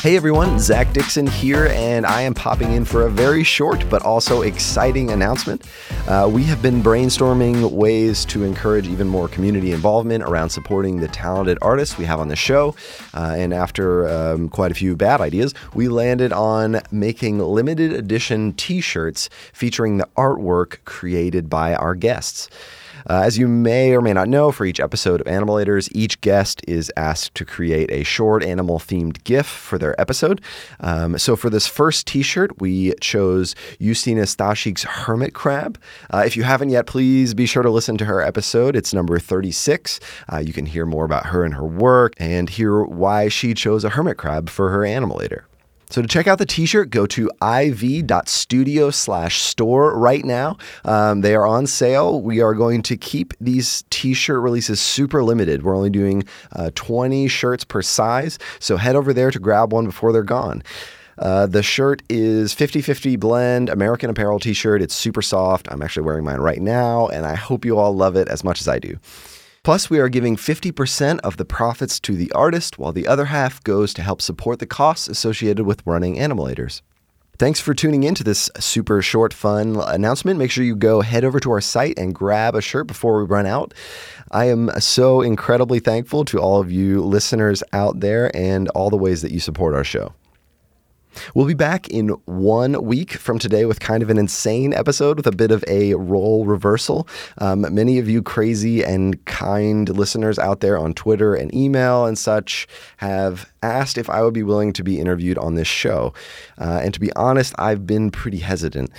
Hey everyone, Zach Dixon here, and I am popping in for a very short but also exciting announcement. Uh, we have been brainstorming ways to encourage even more community involvement around supporting the talented artists we have on the show. Uh, and after um, quite a few bad ideas, we landed on making limited edition t shirts featuring the artwork created by our guests. Uh, as you may or may not know, for each episode of Animalators, each guest is asked to create a short animal themed GIF for their episode. Um, so for this first t shirt, we chose Justyna Stasik's Hermit Crab. Uh, if you haven't yet, please be sure to listen to her episode. It's number 36. Uh, you can hear more about her and her work and hear why she chose a hermit crab for her animalator. So to check out the t-shirt, go to iv.studio slash store right now. Um, they are on sale. We are going to keep these t-shirt releases super limited. We're only doing uh, 20 shirts per size. So head over there to grab one before they're gone. Uh, the shirt is 50 50 blend American Apparel t shirt. It's super soft. I'm actually wearing mine right now, and I hope you all love it as much as I do. Plus, we are giving 50% of the profits to the artist, while the other half goes to help support the costs associated with running Animalators. Thanks for tuning in to this super short, fun announcement. Make sure you go head over to our site and grab a shirt before we run out. I am so incredibly thankful to all of you listeners out there and all the ways that you support our show. We'll be back in one week from today with kind of an insane episode with a bit of a role reversal. Um, many of you crazy and kind listeners out there on Twitter and email and such have asked if I would be willing to be interviewed on this show. Uh, and to be honest, I've been pretty hesitant.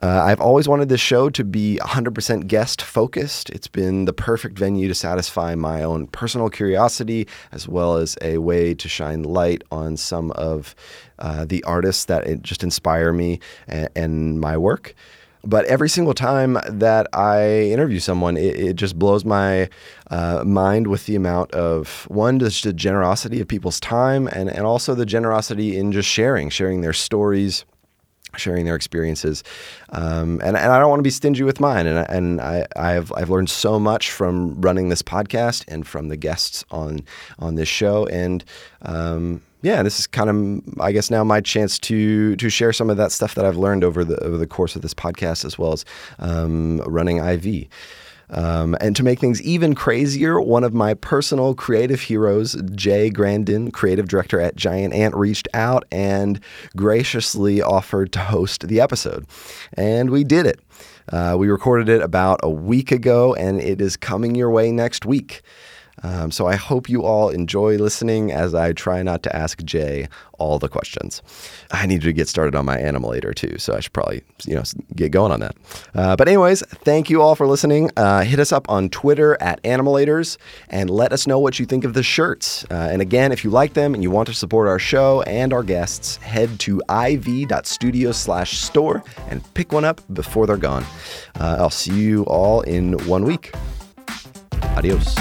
Uh, I've always wanted this show to be 100% guest focused. It's been the perfect venue to satisfy my own personal curiosity, as well as a way to shine light on some of uh, the artists that just inspire me and, and, my work. But every single time that I interview someone, it, it just blows my uh, mind with the amount of one, just the generosity of people's time, and, and also the generosity in just sharing, sharing their stories sharing their experiences. Um, and, and I don't want to be stingy with mine. And, and I, I've, I've learned so much from running this podcast and from the guests on, on this show. And, um, yeah, this is kind of, I guess, now my chance to to share some of that stuff that I've learned over the over the course of this podcast, as well as um, running IV. Um, and to make things even crazier, one of my personal creative heroes, Jay Grandin, creative director at Giant Ant, reached out and graciously offered to host the episode. And we did it. Uh, we recorded it about a week ago, and it is coming your way next week. Um, so I hope you all enjoy listening as I try not to ask Jay all the questions. I need to get started on my animalator too, so I should probably you know get going on that. Uh, but anyways, thank you all for listening. Uh, hit us up on Twitter at Animalators and let us know what you think of the shirts. Uh, and again, if you like them and you want to support our show and our guests, head to iv.studio/store and pick one up before they're gone. Uh, I'll see you all in one week. Adios.